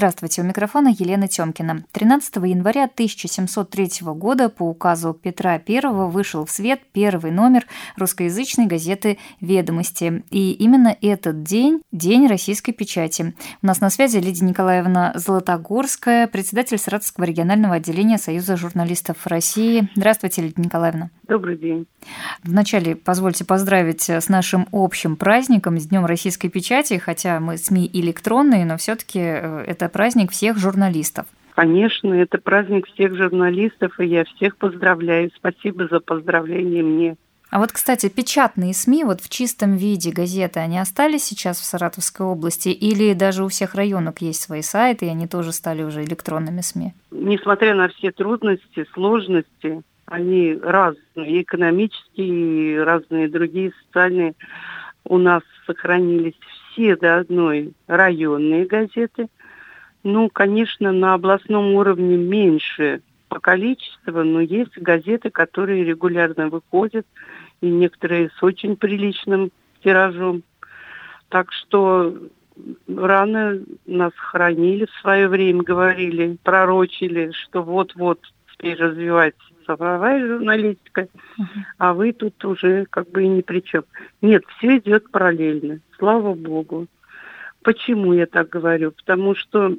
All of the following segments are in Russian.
Здравствуйте, у микрофона Елена Тёмкина. 13 января 1703 года по указу Петра I вышел в свет первый номер русскоязычной газеты «Ведомости». И именно этот день – День российской печати. У нас на связи Лидия Николаевна Золотогорская, председатель Саратовского регионального отделения Союза журналистов России. Здравствуйте, Лидия Николаевна. Добрый день. Вначале позвольте поздравить с нашим общим праздником, с Днем российской печати, хотя мы СМИ электронные, но все таки э, это праздник всех журналистов. Конечно, это праздник всех журналистов, и я всех поздравляю. Спасибо за поздравление мне. А вот, кстати, печатные СМИ вот в чистом виде газеты, они остались сейчас в Саратовской области или даже у всех районок есть свои сайты, и они тоже стали уже электронными СМИ? Несмотря на все трудности, сложности, они разные, экономические, и разные другие социальные. У нас сохранились все до одной районные газеты. Ну, конечно, на областном уровне меньше по количеству, но есть газеты, которые регулярно выходят, и некоторые с очень приличным тиражом. Так что рано нас хранили в свое время, говорили, пророчили, что вот-вот теперь развивается цифровая журналистика, uh-huh. а вы тут уже как бы и ни при чем. Нет, все идет параллельно, слава богу. Почему я так говорю? Потому что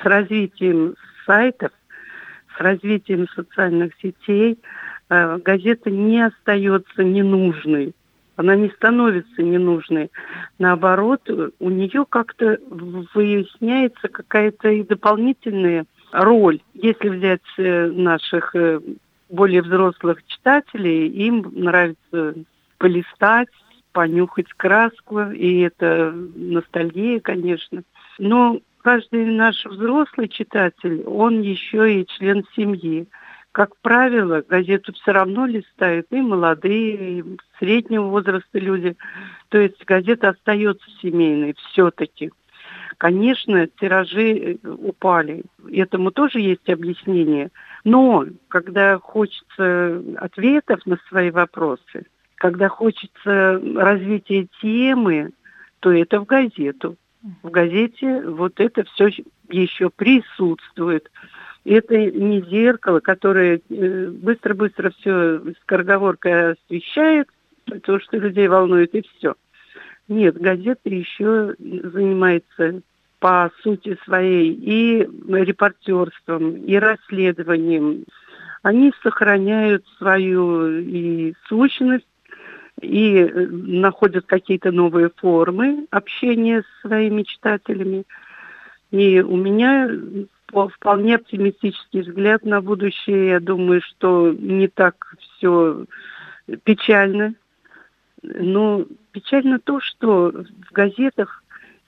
с развитием сайтов, с развитием социальных сетей э, газета не остается ненужной. Она не становится ненужной. Наоборот, у нее как-то выясняется какая-то и дополнительная роль. Если взять э, наших э, более взрослых читателей, им нравится полистать, понюхать краску, и это ностальгия, конечно. Но каждый наш взрослый читатель, он еще и член семьи. Как правило, газету все равно листают и молодые, и среднего возраста люди. То есть газета остается семейной все-таки. Конечно, тиражи э, упали. Этому тоже есть объяснение. Но когда хочется ответов на свои вопросы, когда хочется развития темы, то это в газету. В газете вот это все еще присутствует. Это не зеркало, которое э, быстро-быстро все скороговоркой освещает, то, что людей волнует, и все. Нет, газета еще занимается по сути своей и репортерством, и расследованием. Они сохраняют свою и сущность, и э, находят какие-то новые формы общения с своими читателями. И у меня вполне оптимистический взгляд на будущее. Я думаю, что не так все печально. Но печально то, что в газетах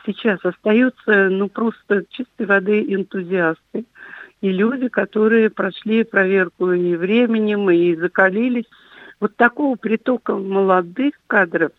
сейчас остаются ну просто чистой воды энтузиасты и люди, которые прошли проверку и временем, и закалились. Вот такого притока молодых кадров,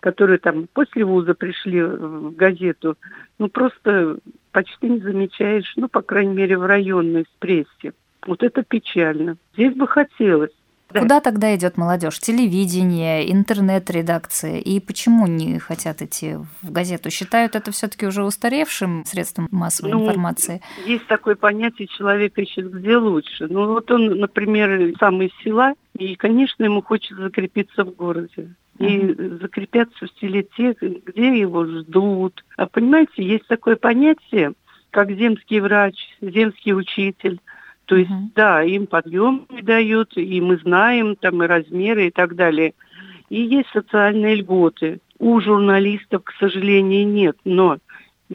которые там после вуза пришли в газету, ну просто почти не замечаешь, ну, по крайней мере, в районной прессе. Вот это печально. Здесь бы хотелось да. Куда тогда идет молодежь? Телевидение, интернет-редакция. И почему не хотят идти в газету? Считают это все-таки уже устаревшим средством массовой ну, информации? Есть такое понятие человек ищет где лучше. Ну вот он, например, сам из села, и, конечно, ему хочется закрепиться в городе и uh-huh. закрепятся в селе те, где его ждут. А понимаете, есть такое понятие, как земский врач, земский учитель. То есть, угу. да, им подъем дают, и мы знаем там и размеры и так далее. И есть социальные льготы. У журналистов, к сожалению, нет, но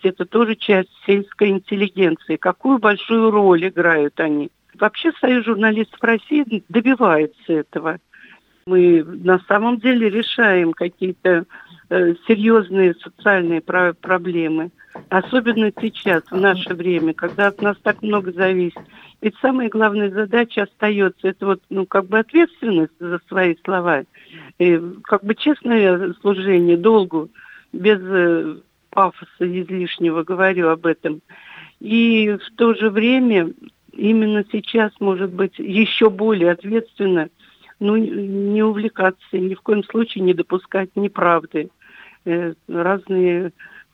это тоже часть сельской интеллигенции. Какую большую роль играют они? Вообще Союз журналистов России добивается этого. Мы на самом деле решаем какие-то серьезные социальные про- проблемы. Особенно сейчас, в наше время, когда от нас так много зависит. Ведь самая главная задача остается, это вот, ну, как бы ответственность за свои слова, и, как бы честное служение долгу, без э, пафоса излишнего говорю об этом. И в то же время именно сейчас, может быть, еще более ответственно ну, не увлекаться, ни в коем случае не допускать неправды. Э, разные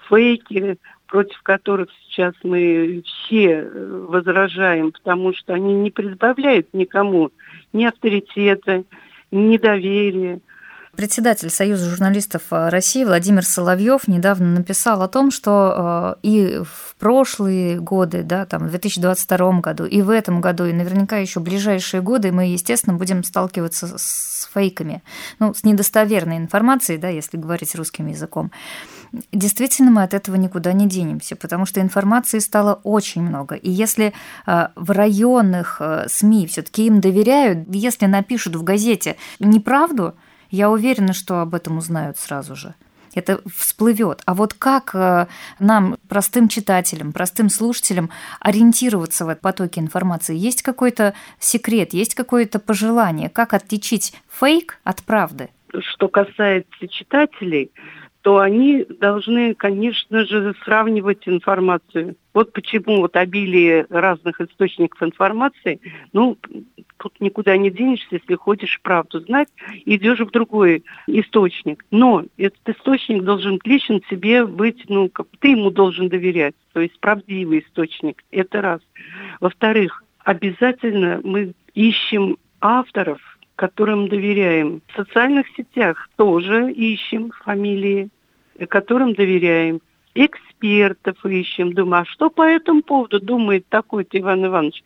фейки, против которых сейчас мы все э, возражаем, потому что они не прибавляют никому ни авторитета, ни доверия. Председатель Союза журналистов э, России Владимир Соловьев недавно написал о том, что э, и в прошлые годы, да, там, в 2022 году, и в этом году, и наверняка еще ближайшие годы мы, естественно, будем сталкиваться с фейками, ну, с недостоверной информацией, да, если говорить русским языком. Действительно, мы от этого никуда не денемся, потому что информации стало очень много. И если э, в районных СМИ все-таки им доверяют, если напишут в газете неправду, я уверена, что об этом узнают сразу же это всплывет. А вот как э, нам, простым читателям, простым слушателям, ориентироваться в потоке информации? Есть какой-то секрет, есть какое-то пожелание? Как отличить фейк от правды? Что касается читателей, то они должны, конечно же, сравнивать информацию. Вот почему вот обилие разных источников информации, ну, тут никуда не денешься, если хочешь правду знать, идешь в другой источник. Но этот источник должен лично тебе быть, ну, как ты ему должен доверять, то есть правдивый источник. Это раз. Во-вторых, обязательно мы ищем авторов, которым доверяем. В социальных сетях тоже ищем фамилии, которым доверяем. Экспертов ищем, думаю, а что по этому поводу думает такой-то Иван Иванович?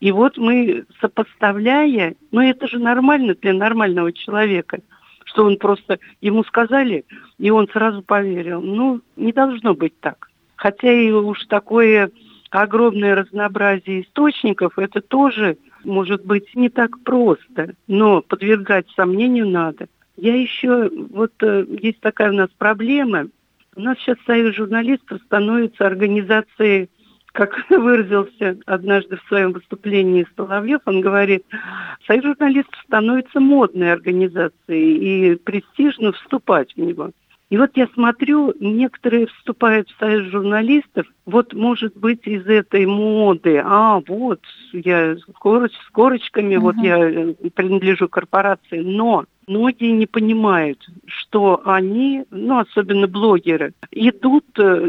И вот мы, сопоставляя, ну это же нормально для нормального человека, что он просто, ему сказали, и он сразу поверил. Ну, не должно быть так. Хотя и уж такое огромное разнообразие источников, это тоже может быть не так просто, но подвергать сомнению надо. Я еще, вот э, есть такая у нас проблема, у нас сейчас Союз журналистов становится организацией, как выразился однажды в своем выступлении Соловьев, он говорит, Союз журналистов становится модной организацией и престижно вступать в него. И вот я смотрю, некоторые вступают в союз журналистов, вот может быть из этой моды, а вот я с, короч, с корочками, uh-huh. вот я э, принадлежу корпорации, но многие не понимают, что они, ну особенно блогеры, идут э,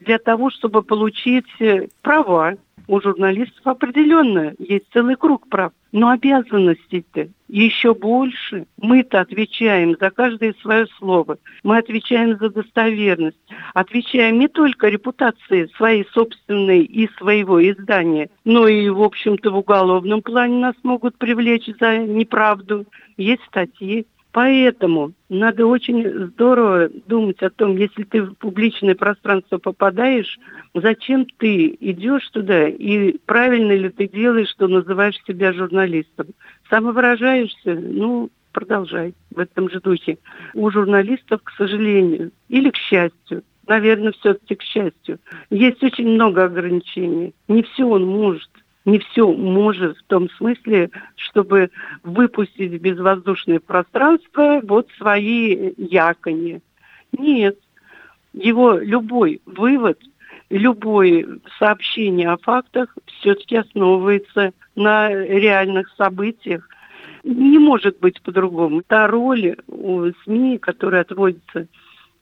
для того, чтобы получить э, права, у журналистов определенно есть целый круг прав. Но обязанностей-то еще больше. Мы-то отвечаем за каждое свое слово. Мы отвечаем за достоверность. Отвечаем не только репутации своей собственной и своего издания, но и, в общем-то, в уголовном плане нас могут привлечь за неправду. Есть статьи, Поэтому надо очень здорово думать о том, если ты в публичное пространство попадаешь, зачем ты идешь туда и правильно ли ты делаешь, что называешь себя журналистом. Самовыражаешься, ну, продолжай в этом же духе. У журналистов, к сожалению, или к счастью, наверное, все-таки к счастью, есть очень много ограничений. Не все он может не все может в том смысле, чтобы выпустить в безвоздушное пространство вот свои якони. Нет. Его любой вывод, любое сообщение о фактах все-таки основывается на реальных событиях. Не может быть по-другому. Та роль у СМИ, которая отводится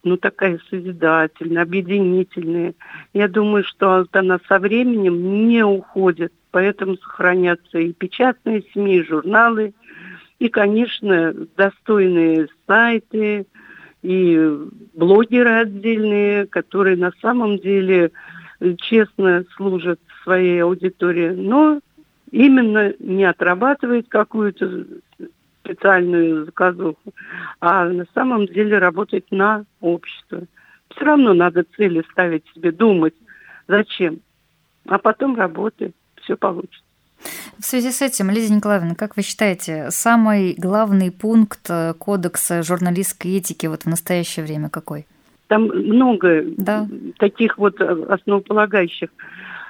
ну, такая созидательная, объединительная. Я думаю, что она со временем не уходит, поэтому сохранятся и печатные СМИ, и журналы, и, конечно, достойные сайты, и блогеры отдельные, которые на самом деле честно служат своей аудитории, но именно не отрабатывают какую-то специальную заказуху, а на самом деле работать на общество. Все равно надо цели ставить себе, думать, зачем, а потом работать, все получится. В связи с этим, Лиза Николаевна, как вы считаете, самый главный пункт э, кодекса журналистской этики вот в настоящее время какой? Там много да. таких вот э, основополагающих.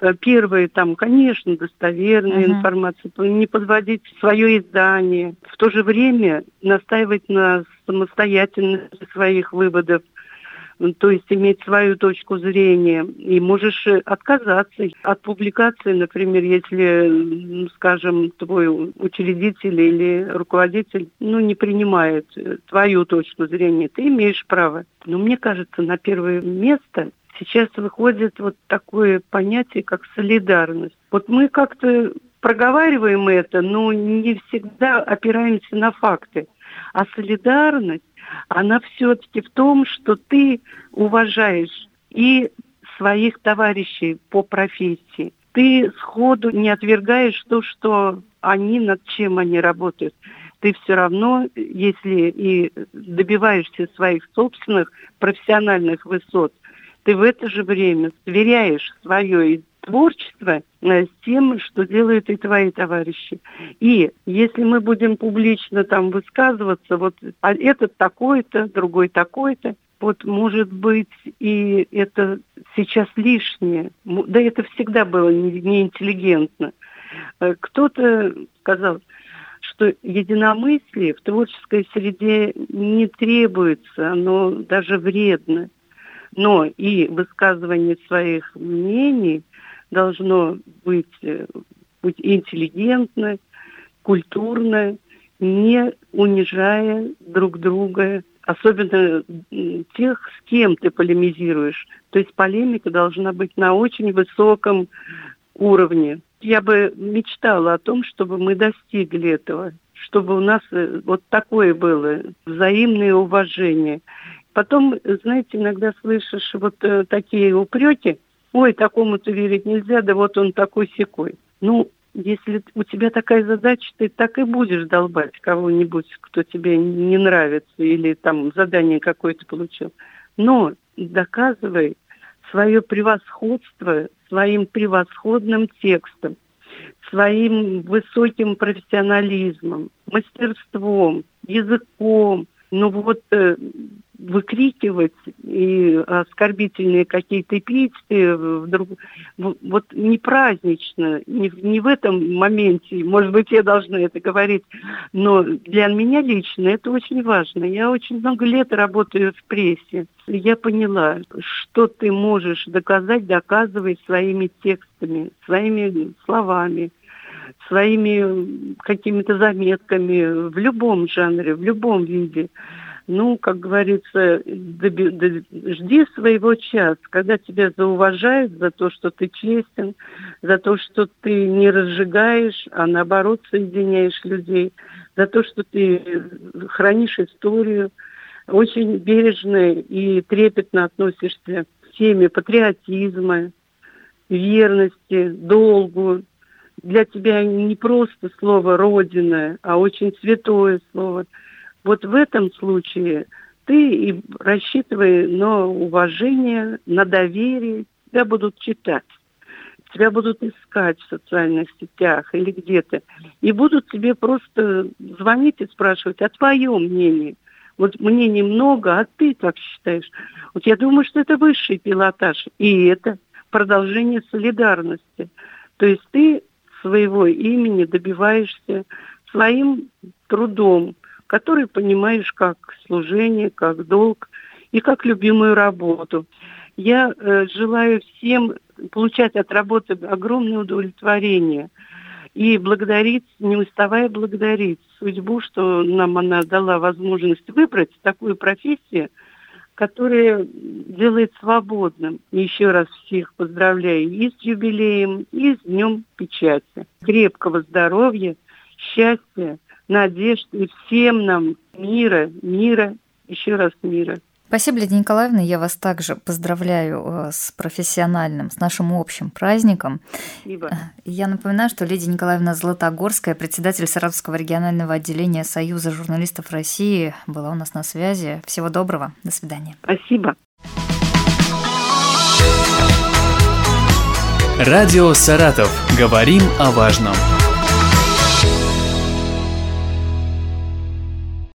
Э, первое, там, конечно, достоверная uh-huh. информация, не подводить свое издание. В то же время настаивать на самостоятельности своих выводов. То есть иметь свою точку зрения, и можешь отказаться от публикации, например, если, скажем, твой учредитель или руководитель ну, не принимает твою точку зрения, ты имеешь право. Но мне кажется, на первое место сейчас выходит вот такое понятие, как солидарность. Вот мы как-то проговариваем это, но не всегда опираемся на факты. А солидарность, она все-таки в том, что ты уважаешь и своих товарищей по профессии. Ты сходу не отвергаешь то, что они, над чем они работают. Ты все равно, если и добиваешься своих собственных профессиональных высот, ты в это же время сверяешь свое творчество э, с тем, что делают и твои товарищи. И если мы будем публично там высказываться, вот а этот такой-то, другой такой-то, вот может быть и это сейчас лишнее. Да это всегда было неинтеллигентно. Э, кто-то сказал, что единомыслие в творческой среде не требуется, оно даже вредно но и высказывание своих мнений должно быть, э, быть интеллигентно, культурно, не унижая друг друга, особенно тех, с кем ты полемизируешь. То есть полемика должна быть на очень высоком уровне. Я бы мечтала о том, чтобы мы достигли этого, чтобы у нас э, вот такое было взаимное уважение. Потом, знаете, иногда слышишь вот э, такие упреки, ой, такому-то верить нельзя, да вот он такой секой. Ну, если у тебя такая задача, ты так и будешь долбать кого-нибудь, кто тебе не нравится или там задание какое-то получил. Но доказывай свое превосходство своим превосходным текстом, своим высоким профессионализмом, мастерством, языком. Ну вот э, выкрикивать и оскорбительные какие-то эпитеты вдруг вот не празднично, не, не в этом моменте, может быть, я должна это говорить, но для меня лично это очень важно. Я очень много лет работаю в прессе. Я поняла, что ты можешь доказать, доказывай своими текстами, своими словами, своими какими-то заметками в любом жанре, в любом виде ну, как говорится, доби, доби, жди своего часа, когда тебя зауважают за то, что ты честен, за то, что ты не разжигаешь, а наоборот соединяешь людей, за то, что ты хранишь историю, очень бережно и трепетно относишься к теме патриотизма, верности, долгу. Для тебя не просто слово «родина», а очень святое слово – вот в этом случае ты и рассчитывай на уважение, на доверие, тебя будут читать, тебя будут искать в социальных сетях или где-то, и будут тебе просто звонить и спрашивать, а твое мнение? Вот мнений много, а ты как считаешь? Вот я думаю, что это высший пилотаж, и это продолжение солидарности. То есть ты своего имени добиваешься своим трудом, который понимаешь как служение, как долг и как любимую работу. Я э, желаю всем получать от работы огромное удовлетворение и благодарить, не уставая благодарить судьбу, что нам она дала возможность выбрать такую профессию, которая делает свободным. еще раз всех поздравляю и с юбилеем, и с Днем Печати. Крепкого здоровья, счастья, надежд и всем нам мира, мира, еще раз мира. Спасибо, Лидия Николаевна. Я вас также поздравляю э, с профессиональным, с нашим общим праздником. Спасибо. Э, я напоминаю, что Лидия Николаевна Златогорская, председатель Саратовского регионального отделения Союза журналистов России, была у нас на связи. Всего доброго. До свидания. Спасибо. Радио «Саратов». Говорим о важном.